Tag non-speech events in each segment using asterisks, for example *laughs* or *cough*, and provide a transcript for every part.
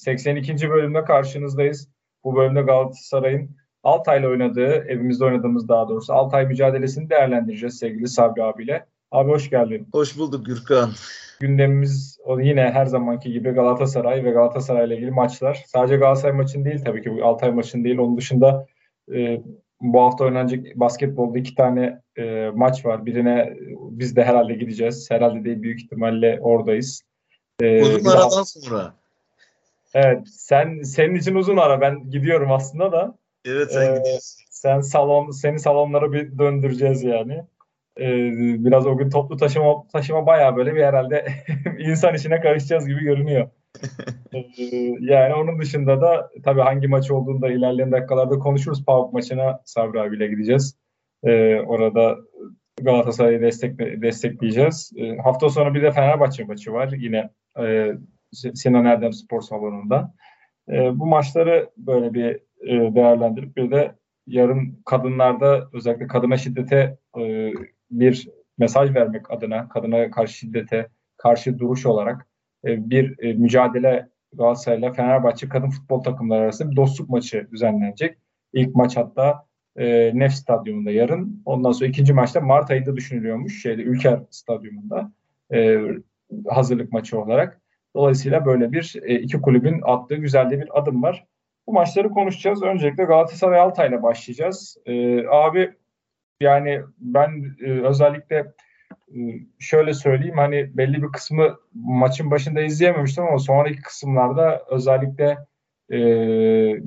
82. bölümde karşınızdayız. Bu bölümde Galatasaray'ın Altay'la oynadığı, evimizde oynadığımız daha doğrusu Altay mücadelesini değerlendireceğiz sevgili Sabri abiyle. Abi hoş geldin. Hoş bulduk Gürkan. Gündemimiz yine her zamanki gibi Galatasaray ve Galatasaray ile ilgili maçlar. Sadece Galatasaray maçın değil tabii ki bu Altay maçın değil. Onun dışında e, bu hafta oynanacak basketbolda iki tane e, maç var. Birine biz de herhalde gideceğiz. Herhalde değil büyük ihtimalle oradayız. Ee, uzun aradan sonra. Evet, sen senin için uzun ara. Ben gidiyorum aslında da. Evet, sen ee, gidiyorsun. Sen salon, seni salonlara bir döndüreceğiz yani. Ee, biraz o gün toplu taşıma taşıma bayağı böyle bir herhalde *laughs* insan işine karışacağız gibi görünüyor. *laughs* ee, yani onun dışında da tabii hangi maç olduğunu da ilerleyen dakikalarda konuşuruz. PAOK maçına Sabri abiyle gideceğiz. Ee, orada Galatasaray'ı destek, destekleyeceğiz. E, hafta sonu bir de Fenerbahçe maçı var. Yine e, Sinan Erdem Spor Salonu'nda. E, bu maçları böyle bir e, değerlendirip bir de yarın kadınlarda özellikle kadına şiddete e, bir mesaj vermek adına kadına karşı şiddete karşı duruş olarak e, bir e, mücadele Galatasaray'la Fenerbahçe kadın futbol takımları arasında bir dostluk maçı düzenlenecek. İlk maç hatta e, Nef Stadyumunda yarın. Ondan sonra ikinci maçta Mart ayında düşünülüyormuş şeyde Ülker Stadyumunda e, hazırlık maçı olarak. Dolayısıyla böyle bir e, iki kulübün attığı güzel de bir adım var. Bu maçları konuşacağız. Öncelikle Galatasaray Altay'la başlayacağız. E, abi yani ben e, özellikle e, şöyle söyleyeyim hani belli bir kısmı maçın başında izleyememiştim ama sonraki kısımlarda özellikle e,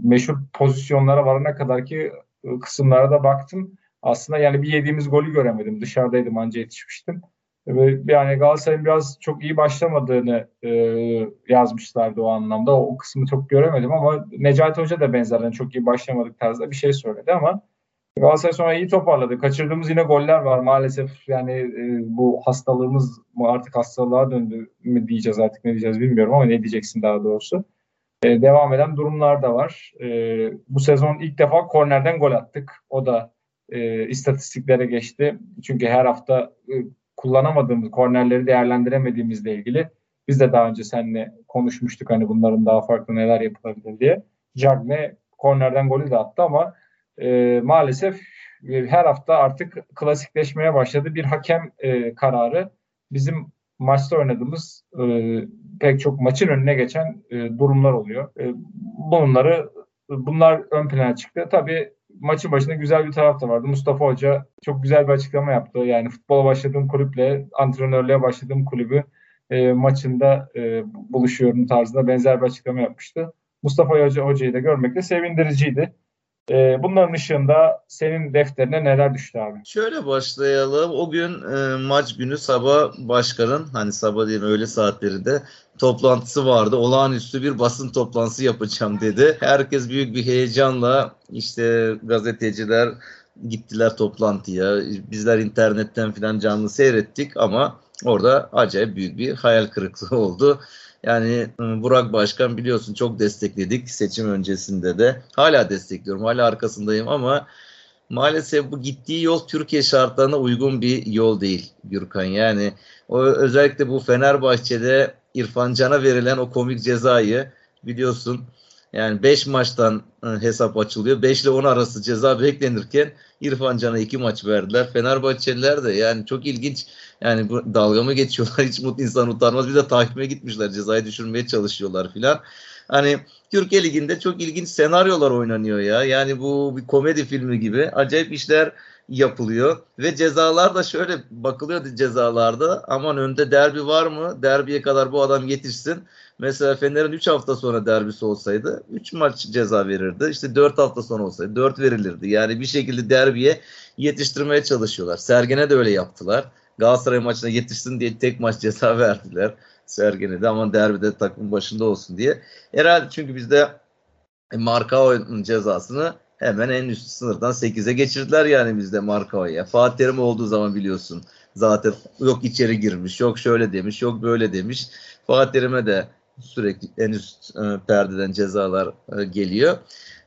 meşhur pozisyonlara varana kadar ki kısımlara da baktım. Aslında yani bir yediğimiz golü göremedim. Dışarıdaydım anca yetişmiştim. Yani Galatasaray'ın biraz çok iyi başlamadığını e, yazmışlardı o anlamda. O, o kısmı çok göremedim ama Necati Hoca da benzerden çok iyi başlamadık tarzda bir şey söyledi ama Galatasaray sonra iyi toparladı. Kaçırdığımız yine goller var maalesef. Yani e, bu hastalığımız mı artık hastalığa döndü mü diyeceğiz artık ne diyeceğiz bilmiyorum ama ne diyeceksin daha doğrusu. E, devam eden durumlar da var. E, bu sezon ilk defa kornerden gol attık. O da e, istatistiklere geçti. Çünkü her hafta e, kullanamadığımız, kornerleri değerlendiremediğimizle ilgili biz de daha önce seninle konuşmuştuk hani bunların daha farklı neler yapılabilir diye. Cagne kornerden golü de attı ama e, maalesef e, her hafta artık klasikleşmeye başladı. Bir hakem e, kararı bizim maçta oynadığımız e, pek çok maçın önüne geçen e, durumlar oluyor. E, bunları bunlar ön plana çıktı. Tabii maçın başında güzel bir taraf da vardı. Mustafa Hoca çok güzel bir açıklama yaptı. Yani futbola başladığım kulüple antrenörlüğe başladığım kulübü e, maçında e, buluşuyorum tarzında benzer bir açıklama yapmıştı. Mustafa Hoca, Hoca'yı da görmek de sevindiriciydi. E, bunların ışığında senin defterine neler düştü abi? Şöyle başlayalım. O gün e, maç günü sabah başkanın hani sabah değil öğle saatlerinde toplantısı vardı. Olağanüstü bir basın toplantısı yapacağım dedi. Herkes büyük bir heyecanla işte gazeteciler gittiler toplantıya. Bizler internetten falan canlı seyrettik ama orada acayip büyük bir hayal kırıklığı oldu. Yani ıı, Burak Başkan biliyorsun çok destekledik seçim öncesinde de. Hala destekliyorum, hala arkasındayım ama maalesef bu gittiği yol Türkiye şartlarına uygun bir yol değil Gürkan. Yani o özellikle bu Fenerbahçe'de İrfan Can'a verilen o komik cezayı biliyorsun. Yani 5 maçtan ıı, hesap açılıyor. 5 ile 10 arası ceza beklenirken İrfan Can'a 2 maç verdiler. Fenerbahçeliler de yani çok ilginç yani bu dalga mı geçiyorlar *laughs* hiç mutlu insan utanmaz. Bir de takime gitmişler cezayı düşürmeye çalışıyorlar filan. Hani Türkiye Ligi'nde çok ilginç senaryolar oynanıyor ya. Yani bu bir komedi filmi gibi acayip işler yapılıyor. Ve cezalar da şöyle bakılıyordu cezalarda. Aman önde derbi var mı? Derbiye kadar bu adam yetişsin. Mesela Fener'in 3 hafta sonra derbisi olsaydı 3 maç ceza verirdi. İşte 4 hafta sonra olsaydı 4 verilirdi. Yani bir şekilde derbiye yetiştirmeye çalışıyorlar. Sergen'e de öyle yaptılar. Galatasaray maçına yetişsin diye tek maç ceza *laughs* verdiler. Sergen'e de ama derbide takım başında olsun diye. Herhalde çünkü bizde E, Markao'nun cezasını hemen en üst sınırdan 8'e geçirdiler yani bizde Markao'ya. Fatih Terim olduğu zaman biliyorsun zaten yok içeri girmiş, yok şöyle demiş, yok böyle demiş. Fatih Terim'e de sürekli en üst e, perdeden cezalar e, geliyor.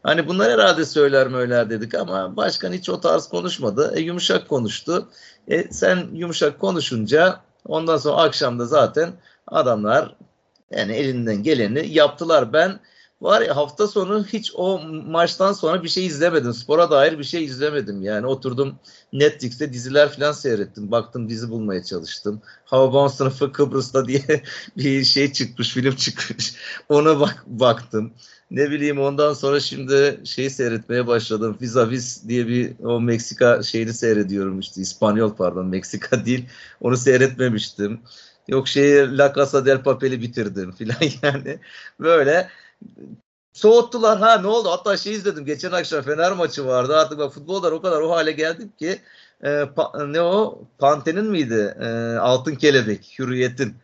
Hani bunlar herhalde söyler möyler dedik ama başkan hiç o tarz konuşmadı. E, yumuşak konuştu. E, sen yumuşak konuşunca ondan sonra akşamda zaten adamlar yani elinden geleni yaptılar. Ben var ya hafta sonu hiç o maçtan sonra bir şey izlemedim. Spora dair bir şey izlemedim. Yani oturdum Netflix'te diziler falan seyrettim. Baktım dizi bulmaya çalıştım. Hava Bound sınıfı Kıbrıs'ta diye *laughs* bir şey çıkmış, film çıkmış. *laughs* Ona bak baktım. Ne bileyim ondan sonra şimdi şeyi seyretmeye başladım. Vis Vis diye bir o Meksika şeyini seyrediyorum işte. İspanyol pardon Meksika *laughs* değil. Onu seyretmemiştim. Yok şeyi La Casa del Papel'i bitirdim filan yani. Böyle soğuttular. Ha ne oldu? Hatta şey izledim. Geçen akşam Fener maçı vardı. Artık bak futbollar o kadar o hale geldik ki e, pa, ne o? Panten'in miydi? E, Altın Kelebek. Hürriyet'in.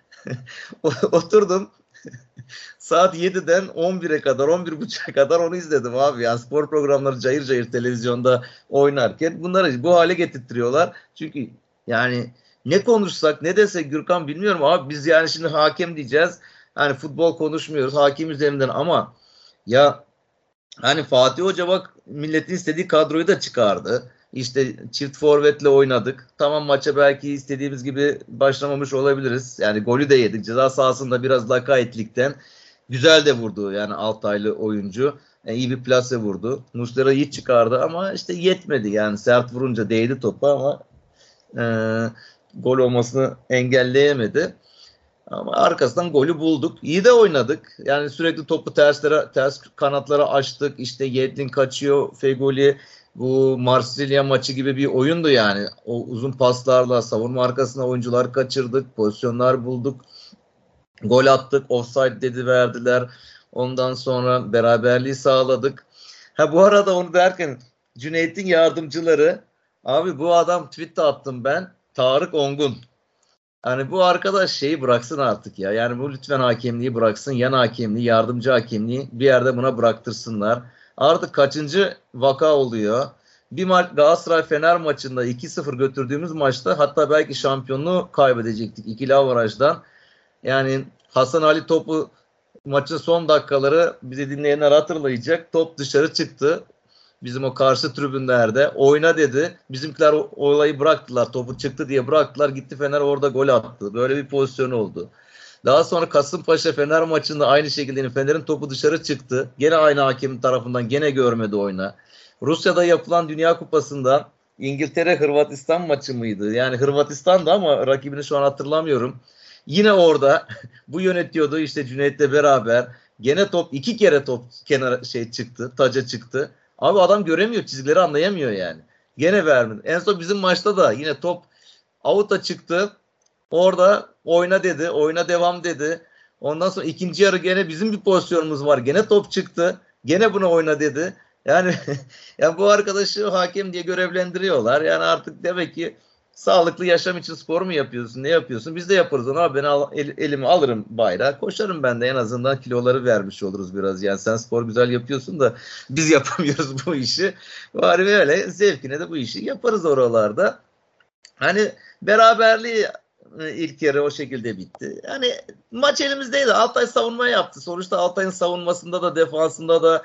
*laughs* Oturdum. *laughs* Saat 7'den 11'e kadar, 11.30'a kadar onu izledim abi. Yani spor programları cayır cayır televizyonda oynarken bunları bu hale getirtiyorlar. Çünkü yani ne konuşsak ne desek Gürkan bilmiyorum abi biz yani şimdi hakem diyeceğiz. Hani futbol konuşmuyoruz hakim üzerinden ama ya hani Fatih Hoca bak milletin istediği kadroyu da çıkardı. İşte çift forvetle oynadık. Tamam maça belki istediğimiz gibi başlamamış olabiliriz. Yani golü de yedik. Ceza sahasında biraz lakayetlikten güzel de vurdu yani Altaylı oyuncu. Yani iyi bir plase vurdu. Muslera iyi çıkardı ama işte yetmedi. Yani sert vurunca değdi topa ama e, gol olmasını engelleyemedi. Ama arkasından golü bulduk. İyi de oynadık. Yani sürekli topu terslere, ters kanatlara açtık. İşte Yedlin kaçıyor. Fegoli bu Marsilya maçı gibi bir oyundu yani. O uzun paslarla savunma arkasına oyuncular kaçırdık. Pozisyonlar bulduk. Gol attık. Offside dedi verdiler. Ondan sonra beraberliği sağladık. Ha bu arada onu derken Cüneyt'in yardımcıları abi bu adam tweet attım ben. Tarık Ongun. Hani bu arkadaş şeyi bıraksın artık ya. Yani bu lütfen hakemliği bıraksın. Yan hakemliği, yardımcı hakemliği bir yerde buna bıraktırsınlar. Artık kaçıncı vaka oluyor? Bir maç Galatasaray Fener maçında 2-0 götürdüğümüz maçta hatta belki şampiyonluğu kaybedecektik ikili avarajdan. Yani Hasan Ali topu maçın son dakikaları bizi dinleyenler hatırlayacak. Top dışarı çıktı bizim o karşı tribünlerde oyna dedi. Bizimkiler olayı bıraktılar. Topu çıktı diye bıraktılar. Gitti Fener orada gol attı. Böyle bir pozisyon oldu. Daha sonra Kasımpaşa Fener maçında aynı şekilde Fener'in topu dışarı çıktı. Gene aynı hakemin tarafından gene görmedi oyna. Rusya'da yapılan Dünya Kupası'nda İngiltere Hırvatistan maçı mıydı? Yani Hırvatistan'da ama rakibini şu an hatırlamıyorum. Yine orada *laughs* bu yönetiyordu işte Cüneyt'le beraber. Gene top iki kere top kenara şey çıktı, taca çıktı. Abi adam göremiyor çizgileri anlayamıyor yani. Gene vermedi. En son bizim maçta da yine top out'a çıktı. Orada oyna dedi. Oyna devam dedi. Ondan sonra ikinci yarı gene bizim bir pozisyonumuz var. Gene top çıktı. Gene buna oyna dedi. Yani *laughs* yani bu arkadaşı hakem diye görevlendiriyorlar. Yani artık demek ki sağlıklı yaşam için spor mu yapıyorsun? Ne yapıyorsun? Biz de yaparız onu. Ben al, el, elimi alırım bayrağı. Koşarım ben de en azından kiloları vermiş oluruz biraz. Yani sen spor güzel yapıyorsun da biz *laughs* yapamıyoruz bu işi. Bari böyle zevkine de bu işi yaparız oralarda. Hani beraberliği e, ilk yarı o şekilde bitti. Yani maç elimizdeydi. Altay savunma yaptı. Sonuçta Altay'ın savunmasında da defansında da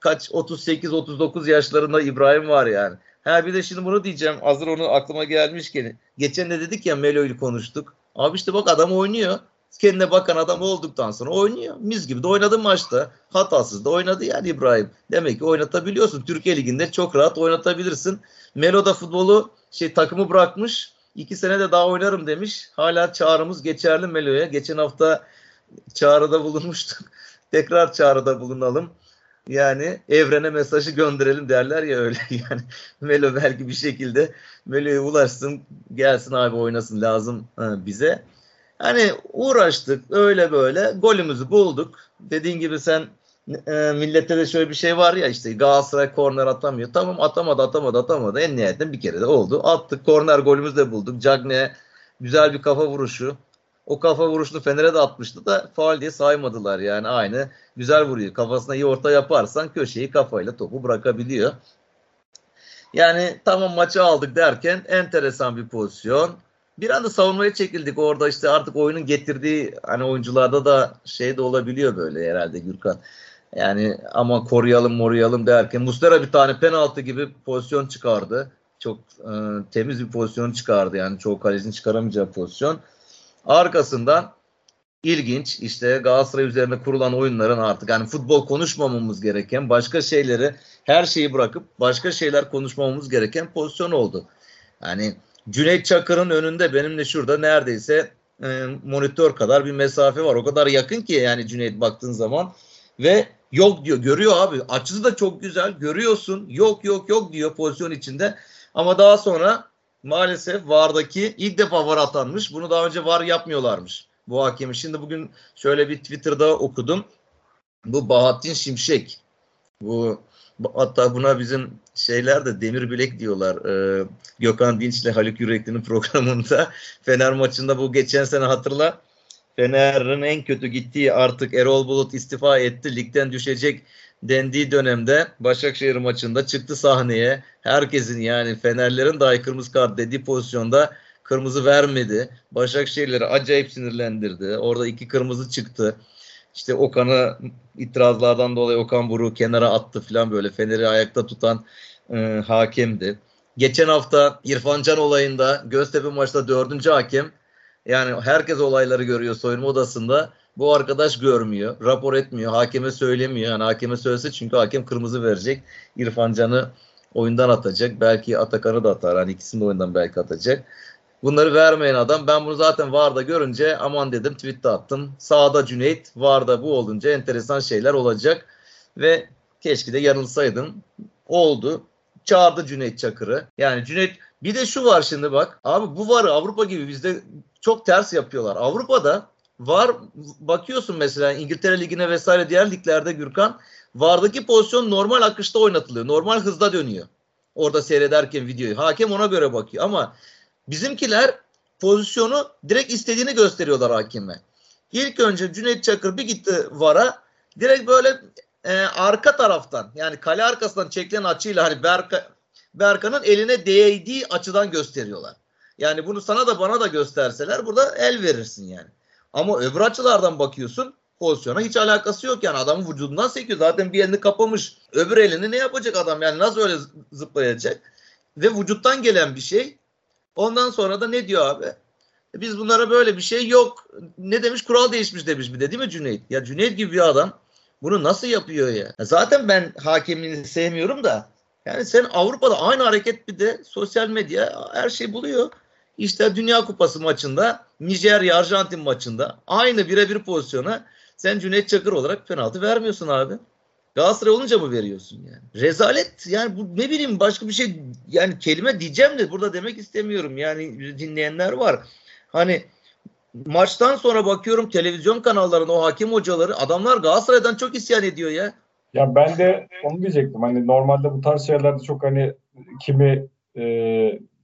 kaç 38-39 yaşlarında İbrahim var yani. Ha bir de şimdi bunu diyeceğim. Hazır onu aklıma gelmişken. Geçen de dedik ya Melo'yu konuştuk. Abi işte bak adam oynuyor. Kendine bakan adam olduktan sonra oynuyor. Mis gibi de oynadı maçta. Hatasız da oynadı yani İbrahim. Demek ki oynatabiliyorsun. Türkiye Ligi'nde çok rahat oynatabilirsin. Melo da futbolu şey takımı bırakmış. İki sene de daha oynarım demiş. Hala çağrımız geçerli Melo'ya. Geçen hafta çağrıda bulunmuştuk. *laughs* Tekrar çağrıda bulunalım. Yani evrene mesajı gönderelim derler ya öyle *laughs* yani. Melo belki bir şekilde Melo'ya ulaşsın gelsin abi oynasın lazım bize. Hani uğraştık öyle böyle golümüzü bulduk. Dediğin gibi sen e, millette de şöyle bir şey var ya işte Galatasaray korner atamıyor. Tamam atamadı atamadı atamadı. En nihayetinde bir kere de oldu. Attık korner golümüzü de bulduk. Cagne güzel bir kafa vuruşu. O kafa vuruşunu Fener'e de atmıştı da faal diye saymadılar yani aynı güzel vuruyor. Kafasına iyi orta yaparsan köşeyi kafayla topu bırakabiliyor. Yani tamam maçı aldık derken enteresan bir pozisyon. Bir anda savunmaya çekildik. Orada işte artık oyunun getirdiği hani oyuncularda da şey de olabiliyor böyle herhalde Gürkan. Yani ama koruyalım moruyalım derken Mustera bir tane penaltı gibi pozisyon çıkardı. Çok e, temiz bir pozisyon çıkardı yani çoğu kalecinin çıkaramayacağı pozisyon. Arkasından ilginç işte Galatasaray üzerine kurulan oyunların artık yani futbol konuşmamamız gereken başka şeyleri her şeyi bırakıp başka şeyler konuşmamamız gereken pozisyon oldu. Yani Cüneyt Çakır'ın önünde benimle şurada neredeyse e, monitör kadar bir mesafe var. O kadar yakın ki yani Cüneyt baktığın zaman ve yok diyor. Görüyor abi. Açısı da çok güzel. Görüyorsun. Yok yok yok diyor pozisyon içinde. Ama daha sonra maalesef VAR'daki ilk defa VAR atanmış. Bunu daha önce VAR yapmıyorlarmış bu hakemi. Şimdi bugün şöyle bir Twitter'da okudum. Bu Bahattin Şimşek. Bu hatta buna bizim şeyler de demir bilek diyorlar. Ee, Gökhan Dinç ile Haluk Yürekli'nin programında *laughs* Fener maçında bu geçen sene hatırla. Fener'in en kötü gittiği artık Erol Bulut istifa etti. Ligden düşecek dendiği dönemde Başakşehir maçında çıktı sahneye. Herkesin yani Fenerlerin dahi kırmızı kart dediği pozisyonda kırmızı vermedi. Başakşehirleri acayip sinirlendirdi. Orada iki kırmızı çıktı. İşte Okan'ı itirazlardan dolayı Okan Buruk kenara attı falan böyle Fener'i ayakta tutan e, hakemdi. Geçen hafta İrfan Can olayında Göztepe maçta dördüncü hakem yani herkes olayları görüyor soyunma odasında. Bu arkadaş görmüyor, rapor etmiyor, hakeme söylemiyor. Yani hakeme söylese çünkü hakem kırmızı verecek. İrfan Can'ı oyundan atacak. Belki Atakan'ı da atar. Hani ikisini de oyundan belki atacak. Bunları vermeyen adam ben bunu zaten Varda görünce aman dedim tweette attım. Sağda Cüneyt, Varda bu olunca enteresan şeyler olacak. Ve keşke de yanılsaydım. Oldu. Çağırdı Cüneyt Çakır'ı. Yani Cüneyt bir de şu var şimdi bak. Abi bu var Avrupa gibi bizde çok ters yapıyorlar. Avrupa'da var bakıyorsun mesela İngiltere Ligi'ne vesaire diğer liglerde Gürkan vardaki pozisyon normal akışta oynatılıyor. Normal hızda dönüyor. Orada seyrederken videoyu. Hakem ona göre bakıyor ama bizimkiler pozisyonu direkt istediğini gösteriyorlar hakime. İlk önce Cüneyt Çakır bir gitti VAR'a direkt böyle e, arka taraftan yani kale arkasından çekilen açıyla hani Berka, Berkan'ın eline değdiği açıdan gösteriyorlar. Yani bunu sana da bana da gösterseler burada el verirsin yani. Ama öbür açılardan bakıyorsun pozisyona hiç alakası yok yani adamın vücudundan sekiyor. Zaten bir elini kapamış. Öbür elini ne yapacak adam yani nasıl öyle zıplayacak? Ve vücuttan gelen bir şey. Ondan sonra da ne diyor abi? E biz bunlara böyle bir şey yok. Ne demiş? Kural değişmiş demiş bir de değil mi Cüneyt? Ya Cüneyt gibi bir adam bunu nasıl yapıyor ya? Zaten ben hakemliğini sevmiyorum da yani sen Avrupa'da aynı hareket bir de sosyal medya her şey buluyor. İşte Dünya Kupası maçında Nijerya Arjantin maçında aynı birebir pozisyona sen Cüneyt Çakır olarak penaltı vermiyorsun abi. Galatasaray olunca mı veriyorsun yani? Rezalet yani bu ne bileyim başka bir şey yani kelime diyeceğim de burada demek istemiyorum. Yani dinleyenler var. Hani maçtan sonra bakıyorum televizyon kanallarında o hakem hocaları adamlar Galatasaray'dan çok isyan ediyor ya. Ya ben de onu diyecektim. Hani normalde bu tarz şeylerde çok hani kimi e,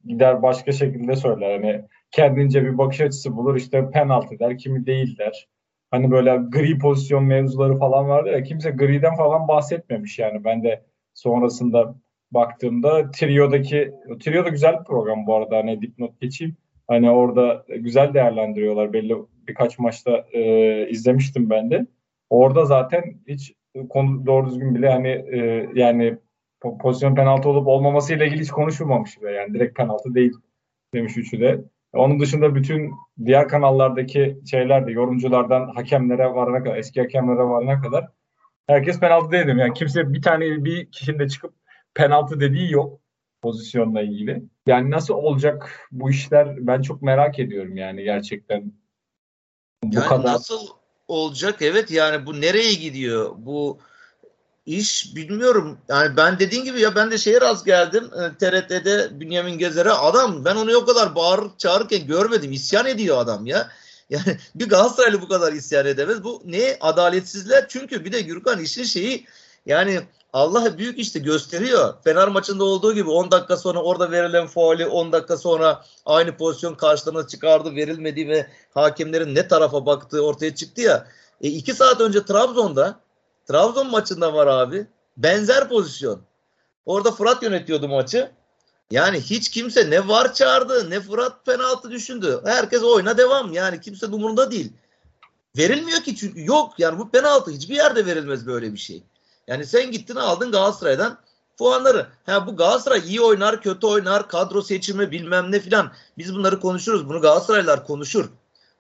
gider başka şekilde söyler. Hani kendince bir bakış açısı bulur işte penaltı der, kimi değil der. Hani böyle gri pozisyon mevzuları falan vardı ya kimse griden falan bahsetmemiş yani. Ben de sonrasında baktığımda Trio'daki Trio da güzel bir program bu arada hani dipnot geçeyim. Hani orada güzel değerlendiriyorlar belli birkaç maçta e, izlemiştim ben de. Orada zaten hiç konu doğru düzgün bile hani e, yani pozisyon penaltı olup olmaması ile ilgili hiç konuşulmamış bile yani direkt penaltı değil demiş üçü de. Onun dışında bütün diğer kanallardaki şeyler de yorumculardan hakemlere varana kadar, eski hakemlere varana kadar herkes penaltı dedim. Yani kimse bir tane bir kişinin de çıkıp penaltı dediği yok pozisyonla ilgili. Yani nasıl olacak bu işler ben çok merak ediyorum yani gerçekten. Bu yani kadar nasıl olacak? Evet yani bu nereye gidiyor? Bu iş bilmiyorum. Yani ben dediğin gibi ya ben de şeye rast geldim. E, TRT'de Bünyamin Gezer'e adam ben onu o kadar bağır çağırırken görmedim. İsyan ediyor adam ya. *laughs* Yani bir Galatasaraylı bu kadar isyan edemez. Bu ne? Adaletsizler. Çünkü bir de Gürkan işin şeyi yani Allah büyük işte gösteriyor. Fener maçında olduğu gibi 10 dakika sonra orada verilen faali 10 dakika sonra aynı pozisyon karşılarına çıkardı verilmedi ve hakemlerin ne tarafa baktığı ortaya çıktı ya. E, iki saat önce Trabzon'da Trabzon maçında var abi. Benzer pozisyon. Orada Fırat yönetiyordu maçı. Yani hiç kimse ne var çağırdı ne Fırat penaltı düşündü. Herkes oyuna devam. Yani kimse umurunda değil. Verilmiyor ki çünkü yok yani bu penaltı hiçbir yerde verilmez böyle bir şey. Yani sen gittin aldın Galatasaray'dan puanları. Ha bu Galatasaray iyi oynar, kötü oynar, kadro seçimi bilmem ne filan. Biz bunları konuşuruz. Bunu Galatasaraylılar konuşur.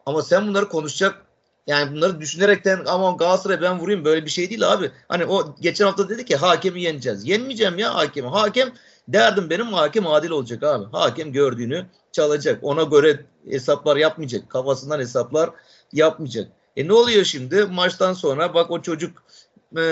Ama sen bunları konuşacak yani bunları düşünerekten ama Galatasaray ben vurayım böyle bir şey değil abi. Hani o geçen hafta dedi ki hakemi yeneceğiz. Yenmeyeceğim ya hakemi. Hakem derdim benim hakem adil olacak abi. Hakem gördüğünü çalacak. Ona göre hesaplar yapmayacak. Kafasından hesaplar yapmayacak. E ne oluyor şimdi? Maçtan sonra bak o çocuk e,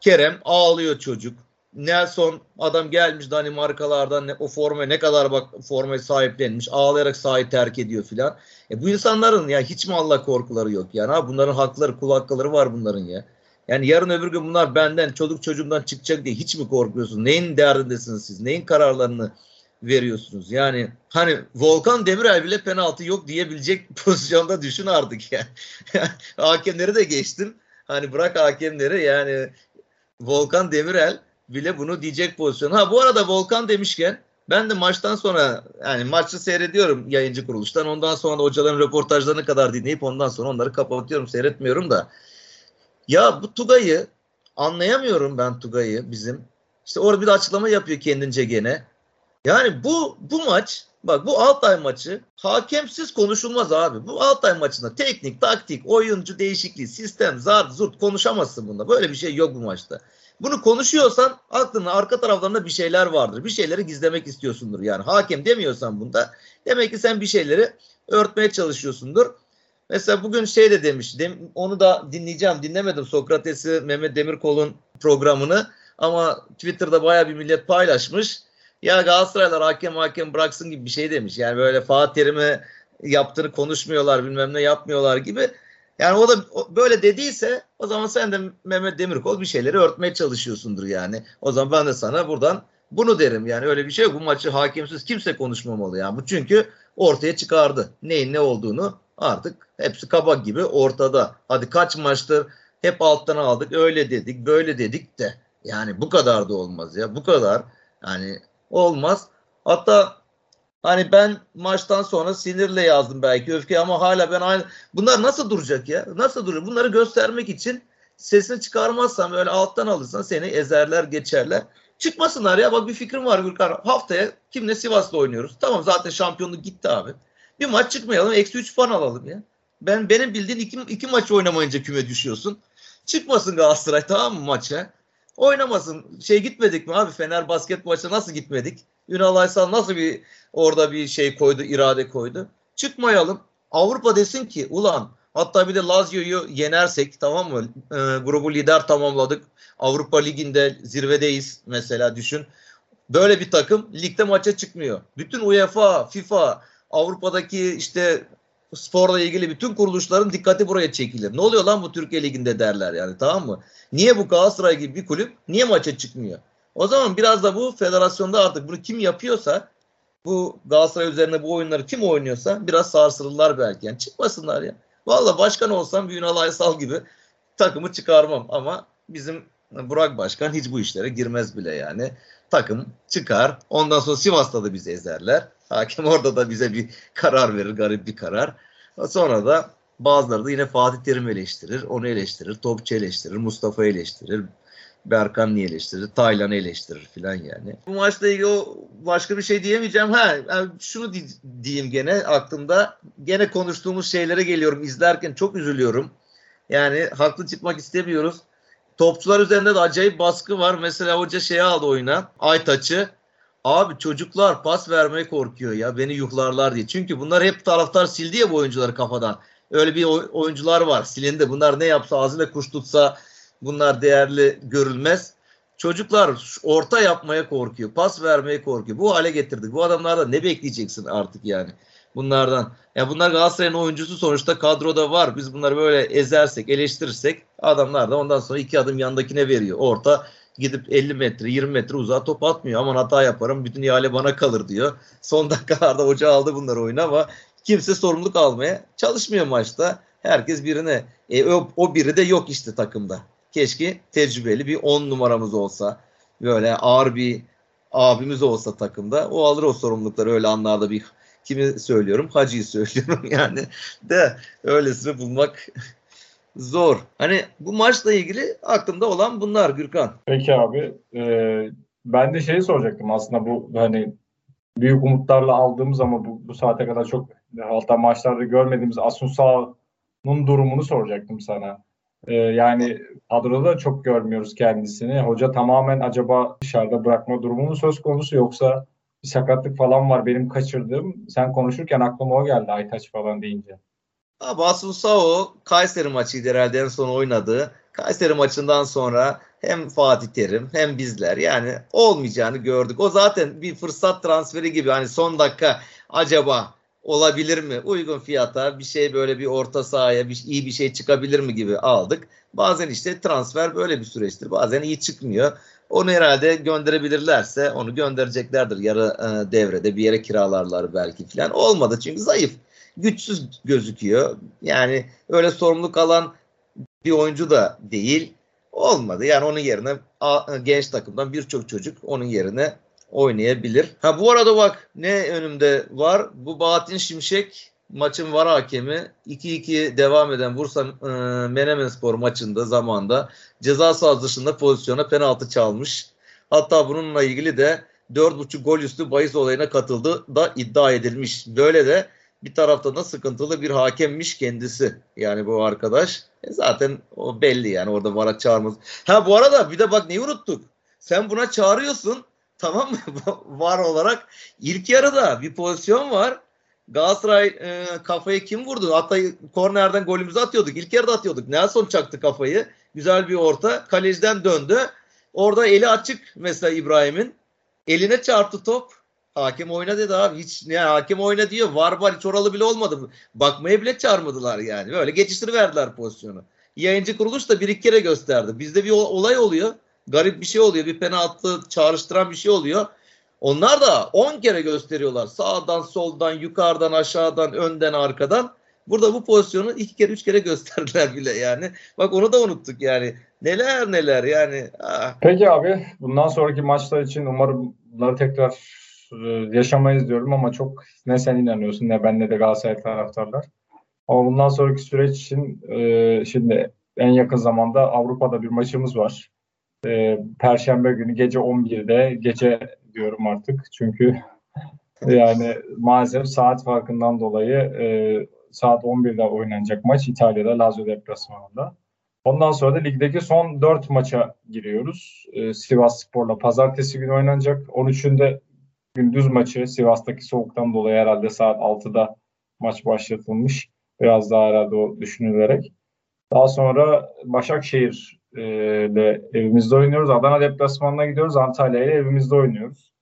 Kerem ağlıyor çocuk. Nelson adam gelmiş Danimarkalardan o forma ne kadar bak formayı sahiplenmiş ağlayarak sahayı terk ediyor filan. E bu insanların ya hiç mi Allah korkuları yok yani ha bunların hakları kul hakları var bunların ya. Yani yarın öbür gün bunlar benden çocuk çocuğumdan çıkacak diye hiç mi korkuyorsun? Neyin derdindesiniz siz? Neyin kararlarını veriyorsunuz? Yani hani Volkan Demirel bile penaltı yok diyebilecek *laughs* pozisyonda düşün artık ya. *laughs* Hakemleri de geçtim. Hani bırak hakemleri yani Volkan Demirel bile bunu diyecek pozisyon. Ha bu arada Volkan demişken ben de maçtan sonra yani maçı seyrediyorum yayıncı kuruluştan. Ondan sonra da hocaların röportajlarını kadar dinleyip ondan sonra onları kapatıyorum seyretmiyorum da. Ya bu Tugay'ı anlayamıyorum ben Tugay'ı bizim. İşte orada bir açıklama yapıyor kendince gene. Yani bu bu maç bak bu Altay maçı hakemsiz konuşulmaz abi. Bu Altay maçında teknik, taktik, oyuncu değişikliği, sistem, zart, zurt konuşamazsın bunda. Böyle bir şey yok bu maçta. Bunu konuşuyorsan aklında arka taraflarında bir şeyler vardır. Bir şeyleri gizlemek istiyorsundur. Yani hakem demiyorsan bunda demek ki sen bir şeyleri örtmeye çalışıyorsundur. Mesela bugün şey de demiş. Dem, onu da dinleyeceğim. Dinlemedim Sokrates'i Mehmet Demirkol'un programını. Ama Twitter'da baya bir millet paylaşmış. Ya Galatasaraylar hakem hakem bıraksın gibi bir şey demiş. Yani böyle Fatih Terim'e yaptığını konuşmuyorlar bilmem ne yapmıyorlar gibi. Yani o da böyle dediyse o zaman sen de Mehmet Demirkol bir şeyleri örtmeye çalışıyorsundur yani. O zaman ben de sana buradan bunu derim yani öyle bir şey yok. Bu maçı hakimsiz kimse konuşmamalı yani. Bu çünkü ortaya çıkardı. Neyin ne olduğunu artık hepsi kabak gibi ortada. Hadi kaç maçtır hep alttan aldık öyle dedik böyle dedik de yani bu kadar da olmaz ya bu kadar yani olmaz. Hatta Hani ben maçtan sonra sinirle yazdım belki öfke ama hala ben aynı bunlar nasıl duracak ya? Nasıl duruyor? Bunları göstermek için sesini çıkarmazsan böyle alttan alırsan seni ezerler geçerler. Çıkmasınlar ya bak bir fikrim var Gürkan. Haftaya kimle Sivas'la oynuyoruz. Tamam zaten şampiyonluk gitti abi. Bir maç çıkmayalım. Eksi 3 puan alalım ya. Ben benim bildiğin iki, iki maç oynamayınca küme düşüyorsun. Çıkmasın Galatasaray tamam mı maça? Oynamasın. Şey gitmedik mi abi Fener basket maçına nasıl gitmedik? Ünal Aysal nasıl bir orada bir şey koydu, irade koydu. Çıkmayalım. Avrupa desin ki ulan hatta bir de Lazio'yu yenersek tamam mı? E, grubu lider tamamladık. Avrupa Ligi'nde zirvedeyiz mesela düşün. Böyle bir takım ligde maça çıkmıyor. Bütün UEFA, FIFA, Avrupa'daki işte sporla ilgili bütün kuruluşların dikkati buraya çekilir. Ne oluyor lan bu Türkiye Ligi'nde derler yani tamam mı? Niye bu Galatasaray gibi bir kulüp niye maça çıkmıyor? O zaman biraz da bu federasyonda artık bunu kim yapıyorsa bu Galatasaray üzerine bu oyunları kim oynuyorsa biraz sarsılırlar belki. Yani çıkmasınlar ya. Valla başkan olsam bir Ünal Aysal gibi takımı çıkarmam ama bizim Burak Başkan hiç bu işlere girmez bile yani. Takım çıkar. Ondan sonra Sivas'ta da bizi ezerler. Hakem orada da bize bir karar verir. Garip bir karar. Sonra da bazıları da yine Fatih Terim eleştirir. Onu eleştirir. Topçu eleştirir. Mustafa eleştirir. Berkan niye eleştirir? Taylan eleştirir filan yani. Bu maçla ilgili o başka bir şey diyemeyeceğim. Ha yani şunu diyeyim gene aklımda. Gene konuştuğumuz şeylere geliyorum. izlerken çok üzülüyorum. Yani haklı çıkmak istemiyoruz. Topçular üzerinde de acayip baskı var. Mesela hoca şeyi aldı oyuna. Aytaç'ı. Abi çocuklar pas vermeye korkuyor ya. Beni yuhlarlar diye. Çünkü bunlar hep taraftar sildi ya bu oyuncuları kafadan. Öyle bir oyuncular var silindi. Bunlar ne yapsa ağzıyla kuş tutsa bunlar değerli görülmez. Çocuklar orta yapmaya korkuyor. Pas vermeye korkuyor. Bu hale getirdik. Bu adamlardan ne bekleyeceksin artık yani? Bunlardan. Ya yani bunlar Galatasaray'ın oyuncusu sonuçta kadroda var. Biz bunları böyle ezersek, eleştirirsek adamlar da ondan sonra iki adım yandakine veriyor. Orta gidip 50 metre 20 metre uzağa top atmıyor. Aman hata yaparım bütün ihale bana kalır diyor. Son *laughs* dakikalarda hoca aldı bunları oyuna ama kimse sorumluluk almaya çalışmıyor maçta. Herkes birine. E, o, o biri de yok işte takımda. Keşke tecrübeli bir 10 numaramız olsa. Böyle ağır bir abimiz olsa takımda. O alır o sorumlulukları öyle anlarda bir kimi söylüyorum? Hacı'yı söylüyorum *laughs* yani. De öylesini bulmak *laughs* zor. Hani bu maçla ilgili aklımda olan bunlar Gürkan. Peki abi. E, ben de şeyi soracaktım aslında bu hani büyük umutlarla aldığımız ama bu, bu saate kadar çok hatta maçlarda görmediğimiz Asunsa'nın durumunu soracaktım sana. Ee, yani kadroda çok görmüyoruz kendisini. Hoca tamamen acaba dışarıda bırakma durumu mu söz konusu yoksa bir sakatlık falan var benim kaçırdığım. Sen konuşurken aklıma o geldi Aytaç falan deyince. Abi Asunsao Kayseri maçıydı herhalde en son oynadığı. Kayseri maçından sonra hem Fatih Terim hem bizler yani olmayacağını gördük. O zaten bir fırsat transferi gibi hani son dakika acaba olabilir mi? Uygun fiyata bir şey böyle bir orta sahaya bir, iyi bir şey çıkabilir mi gibi aldık. Bazen işte transfer böyle bir süreçtir. Bazen iyi çıkmıyor. Onu herhalde gönderebilirlerse onu göndereceklerdir. Yarı e, devrede bir yere kiralarlar belki falan. Olmadı çünkü zayıf. Güçsüz gözüküyor. Yani öyle sorumluluk alan bir oyuncu da değil. Olmadı. Yani onun yerine genç takımdan birçok çocuk onun yerine oynayabilir. Ha bu arada bak ne önümde var? Bu Bahattin Şimşek maçın var hakemi 2-2 devam eden Bursa e, Menemen Spor maçında zamanda ceza sahası dışında pozisyona penaltı çalmış. Hatta bununla ilgili de 4.5 gol üstü bahis olayına katıldı da iddia edilmiş. Böyle de bir tarafta da sıkıntılı bir hakemmiş kendisi. Yani bu arkadaş. E zaten o belli yani orada vara çağırmaz. Ha bu arada bir de bak neyi unuttuk. Sen buna çağırıyorsun. Tamam mı? *laughs* var olarak ilk yarıda bir pozisyon var. Galatasaray e, kafayı kim vurdu? Hatta kornerden golümüzü atıyorduk. İlk yarıda atıyorduk. Nelson çaktı kafayı. Güzel bir orta. Kaleciden döndü. Orada eli açık mesela İbrahim'in. Eline çarptı top. Hakem oyna dedi abi. Hiç yani hakem oyna diyor. Var var hiç oralı bile olmadı. Bakmaya bile çağırmadılar yani. Böyle geçiştiriverdiler pozisyonu. Yayıncı kuruluş da bir iki kere gösterdi. Bizde bir olay oluyor garip bir şey oluyor. Bir penaltı çağrıştıran bir şey oluyor. Onlar da 10 kere gösteriyorlar. Sağdan, soldan, yukarıdan, aşağıdan, önden, arkadan. Burada bu pozisyonu iki kere, üç kere gösterdiler bile yani. Bak onu da unuttuk yani. Neler neler yani. Ah. Peki abi bundan sonraki maçlar için umarım bunları tekrar e, yaşamayız diyorum ama çok ne sen inanıyorsun ne ben ne de Galatasaray taraftarlar. Ama bundan sonraki süreç için e, şimdi en yakın zamanda Avrupa'da bir maçımız var e, Perşembe günü gece 11'de gece diyorum artık çünkü yani maalesef saat farkından dolayı e, saat 11'de oynanacak maç İtalya'da Lazio deplasmanında. Ondan sonra da ligdeki son 4 maça giriyoruz. E, Sivas Spor'la pazartesi günü oynanacak. 13'ünde gündüz maçı Sivas'taki soğuktan dolayı herhalde saat 6'da maç başlatılmış. Biraz daha herhalde o düşünülerek. Daha sonra Başakşehir ile evimizde oynuyoruz. Adana deplasmanına gidiyoruz. Antalya ile evimizde oynuyoruz.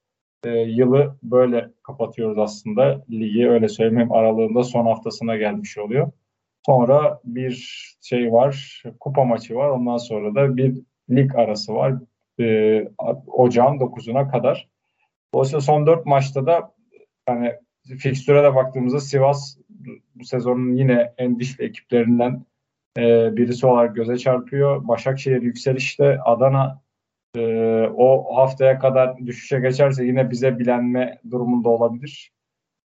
E, yılı böyle kapatıyoruz aslında. Ligi öyle söyleyeyim aralığında son haftasına gelmiş oluyor. Sonra bir şey var. Kupa maçı var. Ondan sonra da bir lig arası var. E, ocağın 9'una kadar. Dolayısıyla son 4 maçta da hani fikstüre de baktığımızda Sivas bu sezonun yine en dişli ekiplerinden e, birisi olarak göze çarpıyor. Başakşehir yükselişte Adana e, o haftaya kadar düşüşe geçerse yine bize bilenme durumunda olabilir.